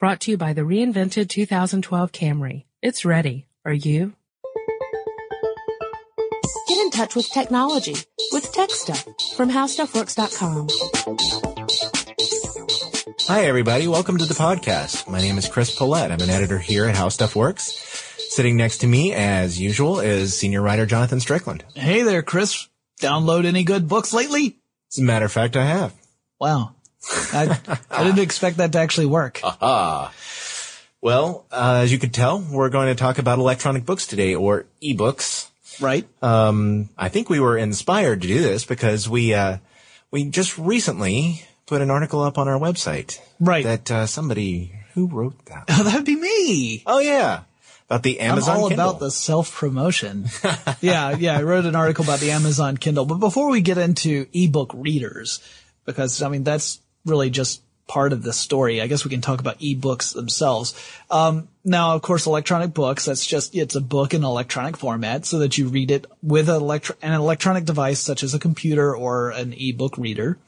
Brought to you by the reinvented 2012 Camry. It's ready. Are you? Get in touch with technology with Tech Stuff from HowStuffWorks.com. Hi, everybody. Welcome to the podcast. My name is Chris Pollette. I'm an editor here at How Stuff Works. Sitting next to me, as usual, is senior writer Jonathan Strickland. Hey there, Chris. Download any good books lately? As a matter of fact, I have. Wow. I, I didn't expect that to actually work. Ah. Well, uh, as you could tell, we're going to talk about electronic books today, or ebooks. Right? Um, I think we were inspired to do this because we uh, we just recently put an article up on our website. Right. That uh, somebody who wrote that. Oh, that'd be me. Oh yeah, about the Amazon. I'm all Kindle. about the self promotion. yeah, yeah. I wrote an article about the Amazon Kindle. But before we get into ebook readers, because I mean that's really just part of the story. I guess we can talk about ebooks themselves. Um, now, of course, electronic books, that's just, it's a book in electronic format so that you read it with an, electro- an electronic device such as a computer or an ebook reader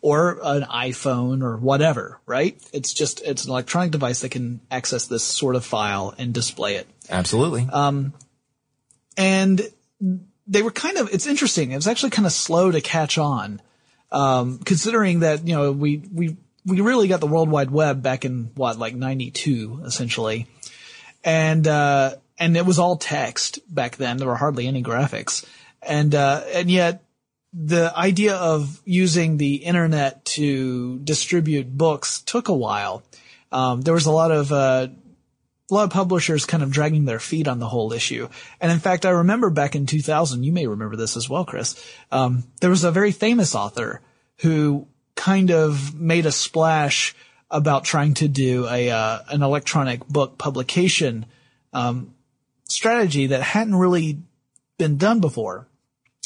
or an iPhone or whatever, right? It's just, it's an electronic device that can access this sort of file and display it. Absolutely. Um, And they were kind of, it's interesting. It was actually kind of slow to catch on. Um, considering that, you know, we, we, we really got the World Wide Web back in what, like 92, essentially. And, uh, and it was all text back then. There were hardly any graphics. And, uh, and yet the idea of using the internet to distribute books took a while. Um, there was a lot of, uh, a lot of publishers kind of dragging their feet on the whole issue. And in fact, I remember back in 2000, you may remember this as well, Chris. Um, there was a very famous author who kind of made a splash about trying to do a uh, an electronic book publication um, strategy that hadn't really been done before.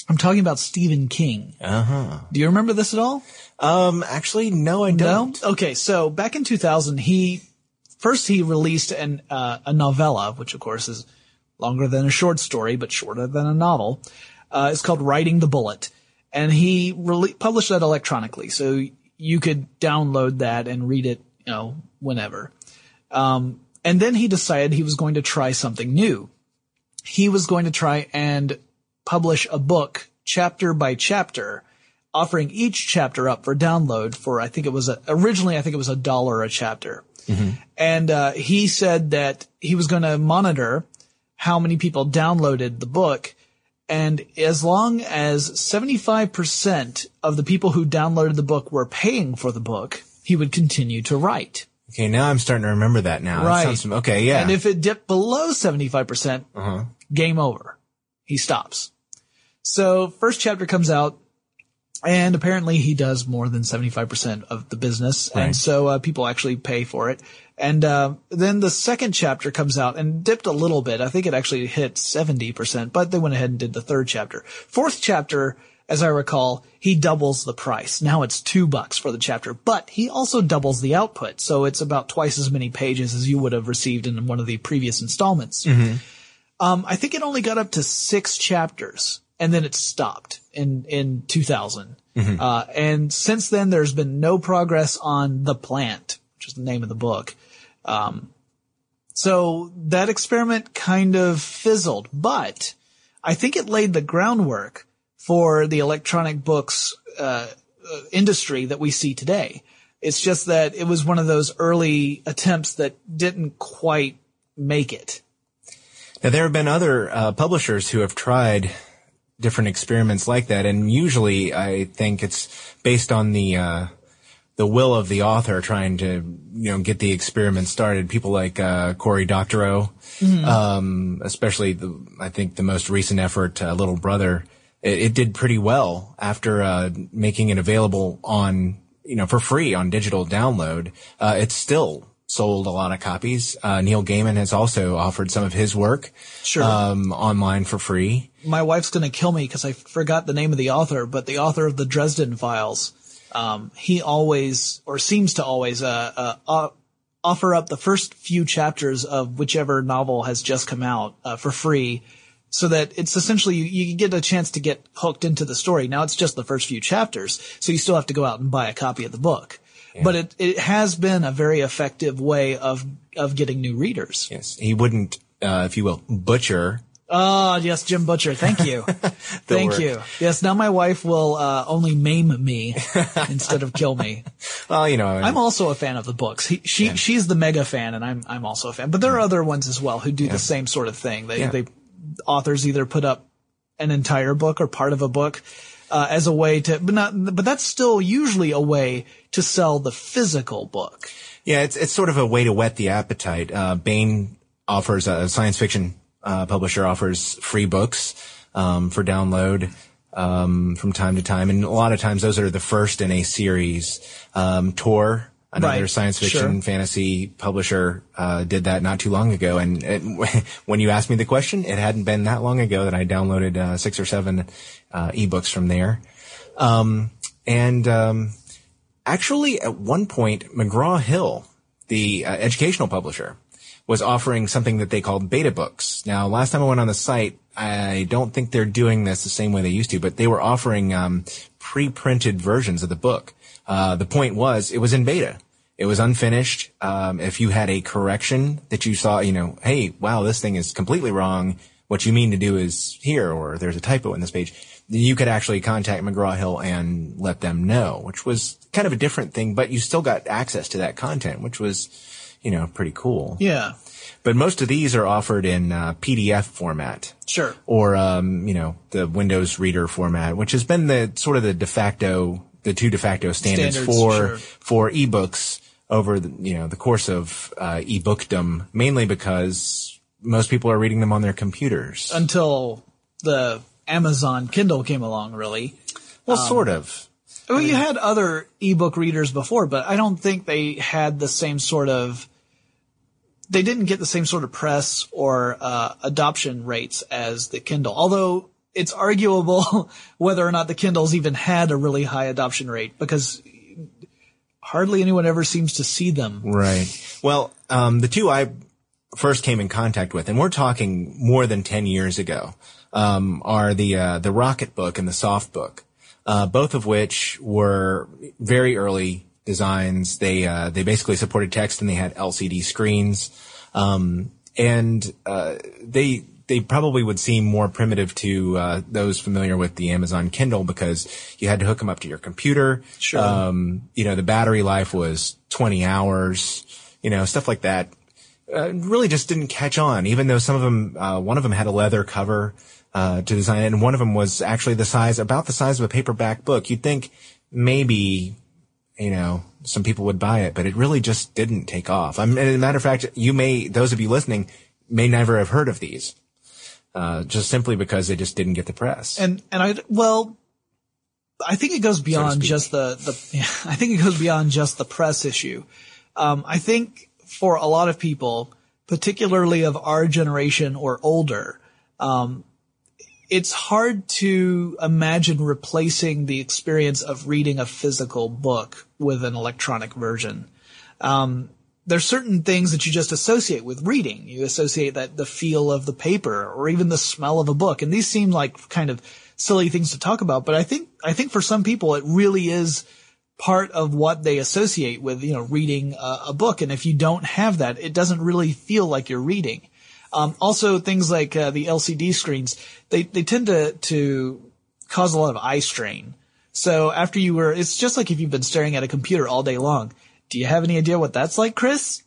I'm talking about Stephen King. Uh huh. Do you remember this at all? Um, actually, no, I don't. No? Okay, so back in 2000, he first he released an uh, a novella, which of course is longer than a short story, but shorter than a novel. Uh, it's called Riding the Bullet, and he rele- published that electronically, so you could download that and read it, you know, whenever. Um, and then he decided he was going to try something new. He was going to try and publish a book chapter by chapter, offering each chapter up for download for I think it was a, originally I think it was a dollar a chapter. And uh, he said that he was going to monitor how many people downloaded the book. And as long as 75% of the people who downloaded the book were paying for the book, he would continue to write. Okay, now I'm starting to remember that now. That Right. sounds- okay, yeah. And if it dipped below 75%, uh-huh. game over. He stops. So first chapter comes out and apparently he does more than 75% of the business. Right. And so uh, people actually pay for it. And uh, then the second chapter comes out and dipped a little bit. I think it actually hit 70%, but they went ahead and did the third chapter. Fourth chapter, as I recall, he doubles the price. Now it's two bucks for the chapter, but he also doubles the output. So it's about twice as many pages as you would have received in one of the previous installments. Um, I think it only got up to six chapters and then it stopped in, in 2000. Uh, and since then there's been no progress on The Plant, which is the name of the book. Um, so that experiment kind of fizzled, but I think it laid the groundwork for the electronic books, uh, uh, industry that we see today. It's just that it was one of those early attempts that didn't quite make it. Now, there have been other uh, publishers who have tried different experiments like that, and usually I think it's based on the uh, the will of the author trying to you know get the experiment started. People like uh, Cory Doctorow, um, especially the I think the most recent effort, uh, Little Brother, it, it did pretty well after uh, making it available on you know for free on digital download. Uh, it's still sold a lot of copies. Uh, Neil Gaiman has also offered some of his work Sure. um, online for free. my wife's gonna kill me because I forgot the name of the author, but the author of the Dresden Files, um, he always or seems to always uh, uh, uh, offer up the first few chapters of whichever novel has just come out uh, for free, so that it's essentially you, you get a chance to get hooked into the story. Now it's just the first few chapters, so you still have to go out and buy a copy of the book. But it, it has been a very effective way of, of getting new readers. Yes, he wouldn't, uh, if you will, butcher. Oh, yes, Jim Butcher. Thank you. Thank word. you. Yes, now my wife will, uh, only maim me instead of kill me. Well, you know, I'm also a fan of the books. He, she, she's the mega fan and I'm, I'm also a fan, but there are other ones as well who do the same sort of thing. They, Yeah. they, authors either put up an entire book or part of a book, uh, as a way to, but not, but that's still usually a way to sell the physical book. Yeah, it's it's sort of a way to whet the appetite. Uh, Baen offers a science fiction uh, publisher offers free books um, for download um, from time to time, and a lot of times those are the first in a series. Um, Tor, another Right, science fiction sure. fantasy publisher, uh, did that not too long ago. And it, when you asked me the question, it hadn't been that long ago that I downloaded uh, six or seven uh, ebooks from there. Um, and um, actually, at one point, McGraw Hill, the uh, educational publisher, was offering something that they called beta books. Now, last time I went on the site, I don't think they're doing this the same way they used to, but they were offering um, pre-printed versions of the book. Uh, the point was, it was in beta. It was unfinished. Um, if you had a correction that you saw, you know, hey, wow, this thing is completely wrong. What you mean to do is here, or there's a typo in this page. You could actually contact McGraw Hill and let them know, which was kind of a different thing, but you still got access to that content, which was, you know, pretty cool. Yeah, But most of these are offered in uh, PDF format sure. or um, you know the Windows Reader format, which has been the sort of the de facto, the two de facto standards, Standards, for sure. for ebooks over the you know the course of uh, ebookdom, mainly because most people are reading them on their computers. Until the Amazon Kindle came along, really. well, sort of. Well, you had other ebook readers before, but I don't think they had the same sort of. They didn't get the same sort of press or uh, adoption rates as the Kindle. Although it's arguable whether or not the Kindles even had a really high adoption rate because hardly anyone ever seems to see them. Right. Well, um, the two I first came in contact with, and we're talking more than 10 years ago, um, are the, uh, the Rocket book and the Soft book, uh, both of which were very early designs. They, uh, they basically supported text and they had LCD screens. Um, and, uh, they, they probably would seem more primitive to uh, those familiar with the Amazon Kindle because you had to hook them up to your computer. Sure. Um, you know, the battery life was 20 hours, you know, stuff like that. Uh, really just didn't catch on, even though some of them, uh, one of them had a leather cover, uh, to design it, and one of them was actually the size, about the size of a paperback book. You'd think maybe, you know, some people would buy it, but it really just didn't take off. I mean, as a matter of fact, you may, those of you listening, may never have heard of these, uh, just simply because they just didn't get the press. And and I well, I think it goes beyond speak. just the the. I think it goes beyond just the press issue. Um, I think for a lot of people, particularly of our generation or older, um, it's hard to imagine replacing the experience of reading a physical book with an electronic version there's certain things that you just associate with reading. You associate that the feel of the paper or even the smell of a book. And these seem like kind of silly things to talk about, but I think, I think for some people it really is part of what they associate with, you know, reading a, a book. And if you don't have that, it doesn't really feel like you're reading. Um, also things like uh, the LCD screens, they, they tend to, to cause a lot of eye strain. So after you were, it's just like if you've been staring at a computer all day long. Do you have any idea what that's like, Chris?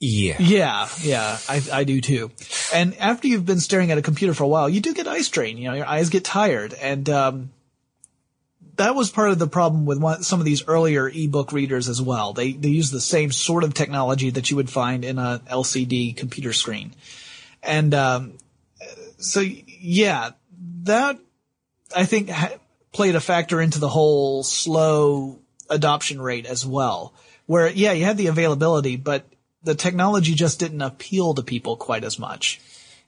yeah. Yeah, yeah, I, I do too. And after you've been staring at a computer for a while, you do get eye strain. You know, your eyes get tired, and um, that was part of the problem with one, some of these earlier ebook readers as well. They they use the same sort of technology that you would find in a LCD computer screen, and um, so yeah, that I think ha- played a factor into the whole slow adoption rate as well. Where yeah, you had the availability, but the technology just didn't appeal to people quite as much.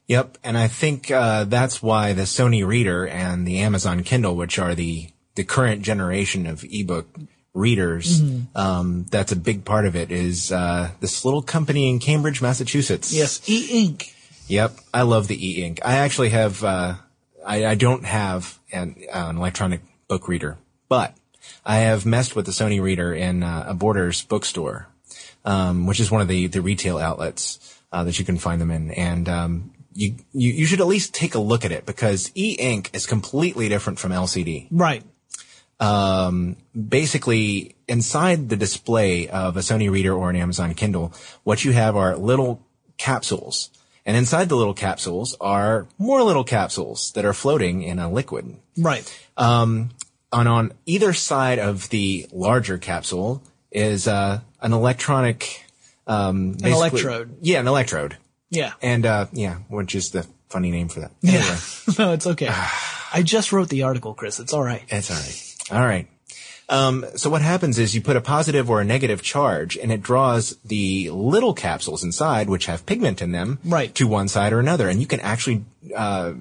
Yep, and I think uh, that's why the Sony Reader and the Amazon Kindle, which are the the current generation of ebook readers, um, that's a big part of it. Is uh, this little company in Cambridge, Massachusetts? Yes, e-ink. Yep, I love the e-ink. I actually have. Uh, I, I don't have an, uh, an electronic book reader, but I have messed with the Sony reader in uh, a Borders bookstore, um, which is one of the the retail outlets uh, that you can find them in, and um, you, you you should at least take a look at it because e-ink is completely different from LCD. Right. Um, basically, inside the display of a Sony reader or an Amazon Kindle, what you have are little capsules. And inside the little capsules are more little capsules that are floating in a liquid. Right. Um, on, on either side of the larger capsule is, uh, an electronic, um, basically- electrode. Yeah, an electrode. Yeah. And, uh, yeah, which is the funny name for that. Yeah. No, it's okay. I just wrote the article, Chris. It's all right. it's all right. All right. Um, so what happens is you put a positive or a negative charge and it draws the little capsules inside, which have pigment in them, Right. to one side or another. And you can actually, uh,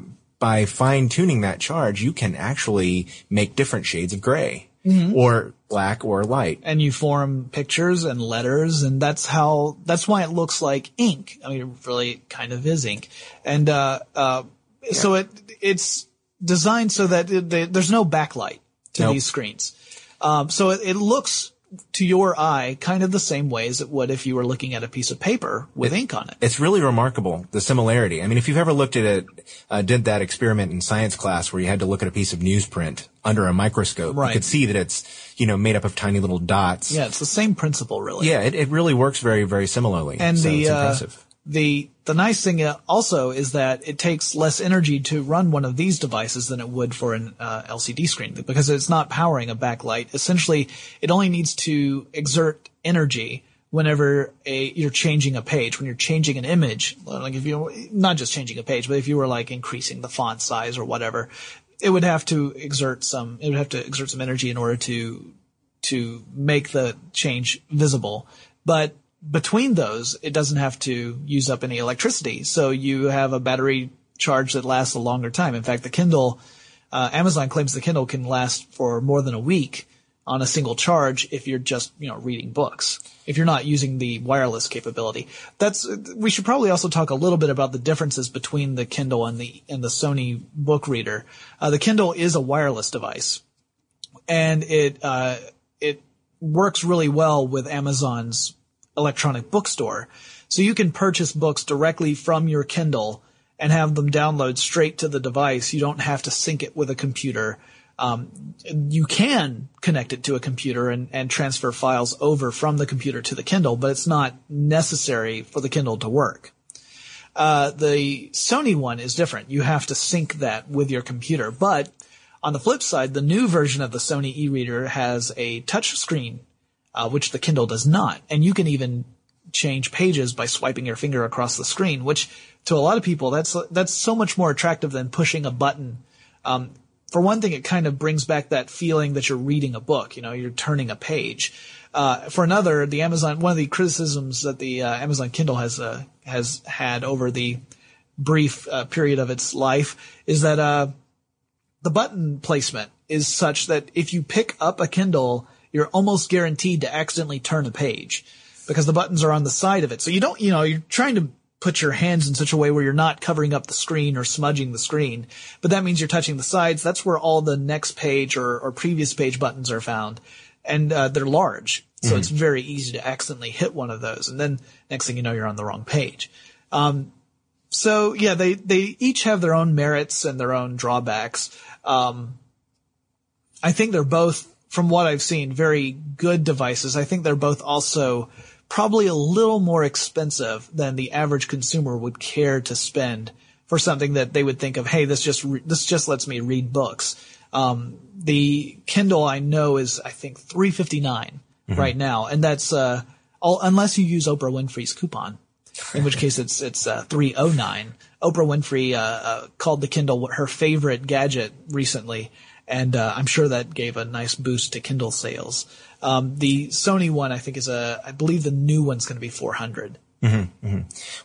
by fine tuning that charge, you can actually make different shades of gray Mm-hmm. or black or light. and you form pictures and letters and that's how that's why it looks like ink i mean it really kind of is ink and uh uh so it it's designed so that it, they, there's no backlight to Nope. these screens um so it, it looks to your eye kind of the same way as it would if you were looking at a piece of paper with ink on it It's really remarkable, the similarity. I mean, if you've ever looked at it, uh, did that experiment in science class where you had to look at a piece of newsprint under a microscope, Right. you could see that it's, you know, made up of tiny little dots. yeah it's the same principle really Yeah, it, it really works very, very similarly. And so the it's uh, the the nice thing uh, also is that it takes less energy to run one of these devices than it would for an uh, LCD screen because it's not powering a backlight. Essentially, it only needs to exert energy whenever a you're changing a page, when you're changing an image. Like if you not just changing a page, but if you were like increasing the font size or whatever, it would have to exert some it would have to exert some energy in order to to make the change visible. But between those, it doesn't have to use up any electricity. So you have a battery charge that lasts a longer time. In fact, the Kindle, uh, Amazon claims the Kindle can last for more than a week on a single charge if you're just, you know, reading books. If you're not using the wireless capability. That's, we should probably also talk a little bit about the differences between the Kindle and the, and the Sony book reader. Uh, the Kindle is a wireless device and it, uh, it works really well with Amazon's electronic bookstore. So you can purchase books directly from your Kindle and have them download straight to the device. You don't have to sync it with a computer. Um, you can connect it to a computer and, and transfer files over from the computer to the Kindle, but it's not necessary for the Kindle to work. Uh, the Sony one is different. You have to sync that with your computer. But on the flip side, the new version of the Sony e-reader has a touch screen, uh, which the Kindle does not. And you can even change pages by swiping your finger across the screen, which to a lot of people, that's, that's so much more attractive than pushing a button. Um, for one thing, it kind of brings back that feeling that you're reading a book. You know, you're turning a page. Uh, for another, the Amazon, one of the criticisms that the uh, Amazon Kindle has uh, has had over the brief uh, period of its life is that uh, the button placement is such that if you pick up a Kindle, you're almost guaranteed to accidentally turn a page because the buttons are on the side of it. So you don't, you know, you're trying to put your hands in such a way where you're not covering up the screen or smudging the screen, but that means you're touching the sides. That's where all the next page or, or previous page buttons are found. And uh, they're large, so it's very easy to accidentally hit one of those, and then next thing you know, you're on the wrong page. Um, so yeah, they they each have their own merits and their own drawbacks. Um, I think they're both, from what I've seen, very good devices. I think they're both also probably a little more expensive than the average consumer would care to spend for something that they would think of, hey, this just re- this just lets me read books. Um, the Kindle I know is I think three right now, and that's uh, all unless you use Oprah Winfrey's coupon, in which case it's it's uh, three oh nine. Oprah Winfrey uh, uh, called the Kindle her favorite gadget recently, and uh, I'm sure that gave a nice boost to Kindle sales. Um, the Sony one I think is a I believe the new one's going to be four hundred.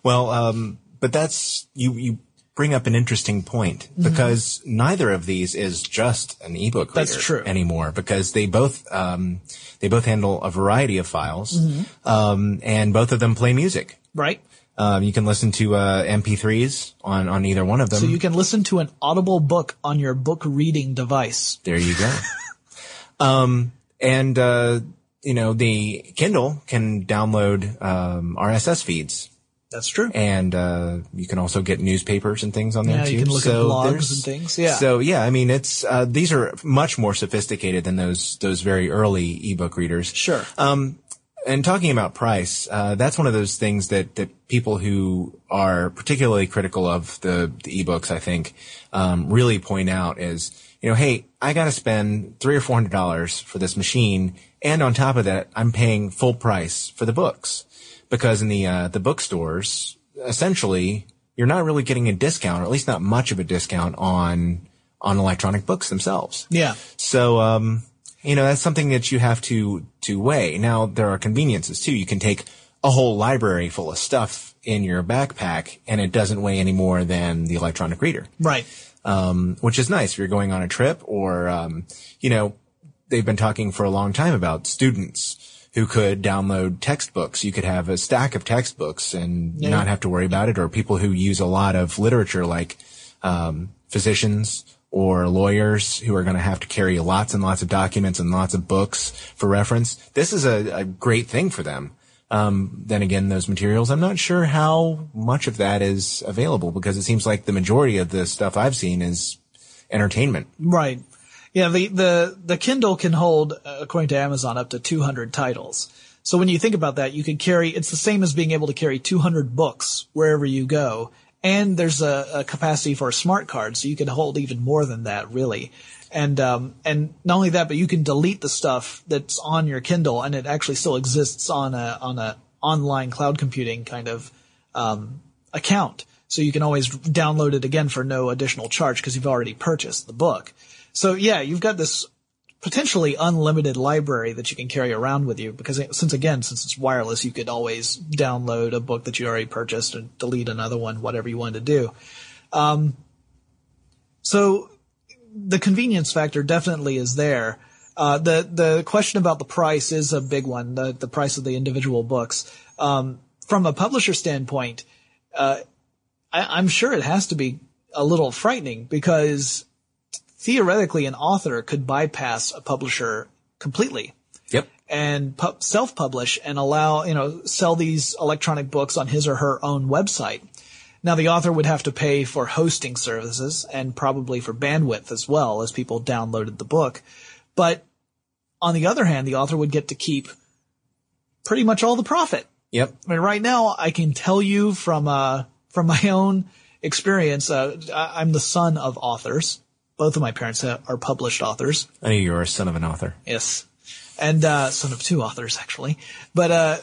Well, um, but that's you. You bring up an interesting point because neither of these is just an ebook reader Mm-hmm. That's true. anymore because they both um, they both handle a variety of files, Mm-hmm. um, and both of them play music. Right. Um, you can listen to uh, MP3s on on either one of them. So you can listen to an audible book on your book reading device. there you go. Um, and, uh, you know, the Kindle can download, um, RSS feeds. That's true. And, uh, you can also get newspapers and things on there Yeah, too. you can look at so blogs and things, yeah. So yeah, I mean, it's, uh, these are much more sophisticated than those, those very early ebook readers. Sure. Um, and talking about price, uh, that's one of those things that, that people who are particularly critical of the, the ebooks, I think, um, really point out is, you know, hey, I got to spend three or four hundred dollars for this machine, and on top of that, I'm paying full price for the books because in the uh, the bookstores, essentially, you're not really getting a discount, or at least not much of a discount on on electronic books themselves. Yeah. So, um, you know, that's something that you have to, to weigh. Now, there are conveniences too. You can take a whole library full of stuff in your backpack and it doesn't weigh any more than the electronic reader, Right. um, which is nice if you're going on a trip or, um, you know, they've been talking for a long time about students who could download textbooks. You could have a stack of textbooks and Yeah. not have to worry about it or people who use a lot of literature like, um, physicians or lawyers who are going to have to carry lots and lots of documents and lots of books for reference. This is a, a great thing for them. Um, then again, those materials, I'm not sure how much of that is available because it seems like the majority of the stuff I've seen is entertainment. Right. Yeah, the, the, the Kindle can hold, according to Amazon, up to 200 titles. So when you think about that, you can carry, it's the same as being able to carry 200 books wherever you go. And there's a, a capacity for a smart card, so you can hold even more than that, really. And, um, and not only that, but you can delete the stuff that's on your Kindle and it actually still exists on a, on a online cloud computing kind of, um, account. So you can always download it again for no additional charge because you've already purchased the book. So yeah, you've got this potentially unlimited library that you can carry around with you because since again, since it's wireless, you could always download a book that you already purchased and delete another one, whatever you wanted to do. Um, so the convenience factor definitely is there. Uh, the the question about the price is a big one. The the price of the individual books. Um, from a publisher standpoint, uh, I, I'm sure it has to be a little frightening because theoretically an author could bypass a publisher completely Yep. and pu- self-publish and allow, you know, sell these electronic books on his or her own website. Now the author would have to pay for hosting services and probably for bandwidth as well as people downloaded the book. But on the other hand, the author would get to keep pretty much all the profit. Yep. I mean, right now I can tell you from, uh, from my own experience, uh, I- I'm the son of authors. Both of my parents ha- are published authors. I know you're a son of an author. Yes. And, uh, son of two authors, actually. But, uh,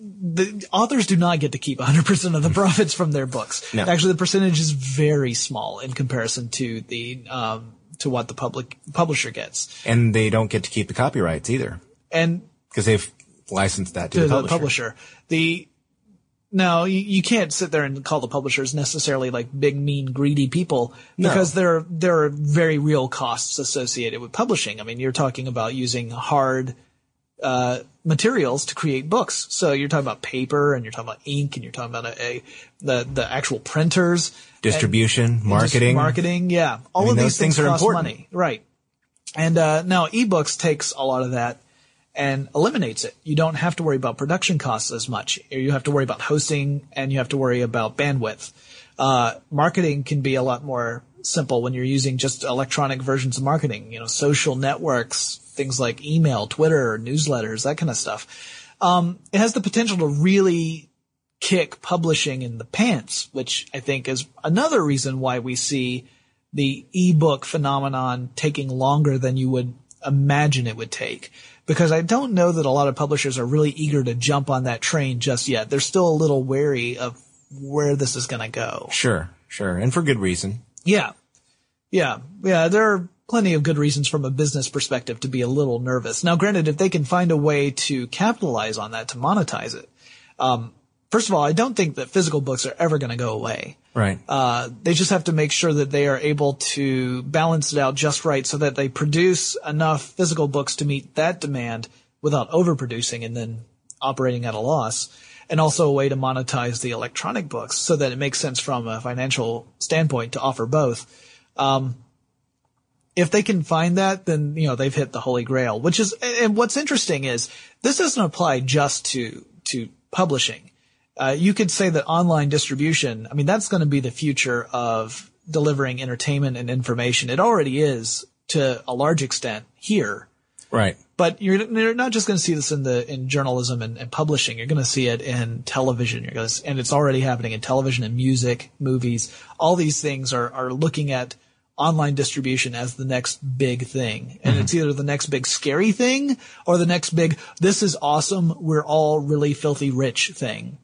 the authors do not get to keep 100% of the profits from their books. No. Actually, the percentage is very small in comparison to the, um, to what the public publisher gets. And they don't get to keep the copyrights either And because they've licensed that to, to the, the publisher. publisher. The no, you, you can't sit there and call the publishers necessarily like big, mean, greedy people No. because there there are very real costs associated with publishing. I mean, you're talking about using hard uh, materials to create books. So you're talking about paper, and you're talking about ink, and you're talking about a, a the the actual printers, Distribution, marketing. marketing. Yeah, all mean, of these things, things are cost important. money, right? And uh, now ebooks takes a lot of that and eliminates it. You don't have to worry about production costs as much. You have to worry about hosting and you have to worry about bandwidth. Uh, marketing can be a lot more simple when you're using just electronic versions of marketing. You know, social networks, things like email, Twitter, newsletters, that kind of stuff. Um, it has the potential to really kick publishing in the pants, which I think is another reason why we see the ebook phenomenon taking longer than you would imagine it would take. Because I don't know that a lot of publishers are really eager to jump on that train just yet. They're still a little wary of where this is going to go. Sure, sure, and for good reason. Yeah. Yeah. Yeah. There are plenty of good reasons from a business perspective to be a little nervous. Now, granted, if they can find a way to capitalize on that, to monetize it, um, first of all, I don't think that physical books are ever going to go away. Right. Uh, they just have to make sure that they are able to balance it out just right so that they produce enough physical books to meet that demand without overproducing and then operating at a loss. And also a way to monetize the electronic books so that it makes sense from a financial standpoint to offer both. Um, if they can find that, then, you know, they've hit the holy grail, which is, and what's interesting is this doesn't apply just to, to publishing. Uh, you could say that online distribution, I mean, that's going to be the future of delivering entertainment and information. It already is to a large extent here. Right. But you're, you're not just going to see this in the in journalism and, and publishing. You're going to see it in television. You're going to, and it's already happening in television and music, movies. All these things are are looking at online distribution as the next big thing. And mm-hmm. it's either the next big scary thing or the next big, this is awesome. We're all really filthy rich thing.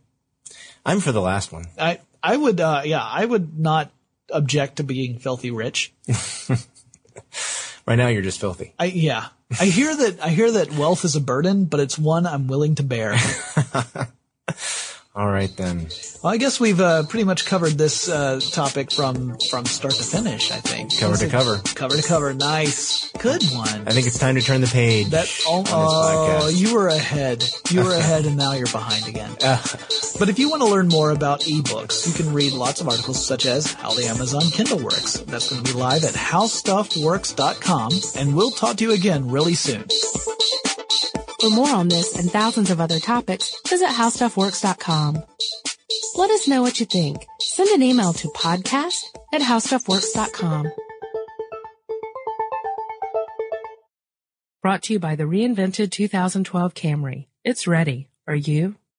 I'm for the last one. I, I would, uh, yeah, I would not object to being filthy rich. right now you're just filthy. I, yeah. I hear that, I hear that wealth is a burden, but it's one I'm willing to bear. All right then. Well, I guess we've uh, pretty much covered this uh, topic from from start to finish. I think cover to cover, cover to cover. Nice, good one. I think it's time to turn the page. That oh, oh you were ahead. You were ahead, and now you're behind again. but if you want to learn more about ebooks, you can read lots of articles such as how the Amazon Kindle works. That's going to be live at howstuffworks.com, and we'll talk to you again really soon. For more on this and thousands of other topics, visit howstuffworks.com. Let us know what you think. Send an email to podcast at howstuffworks.com. Brought to you by the reinvented 2012 Camry. It's ready. Are you?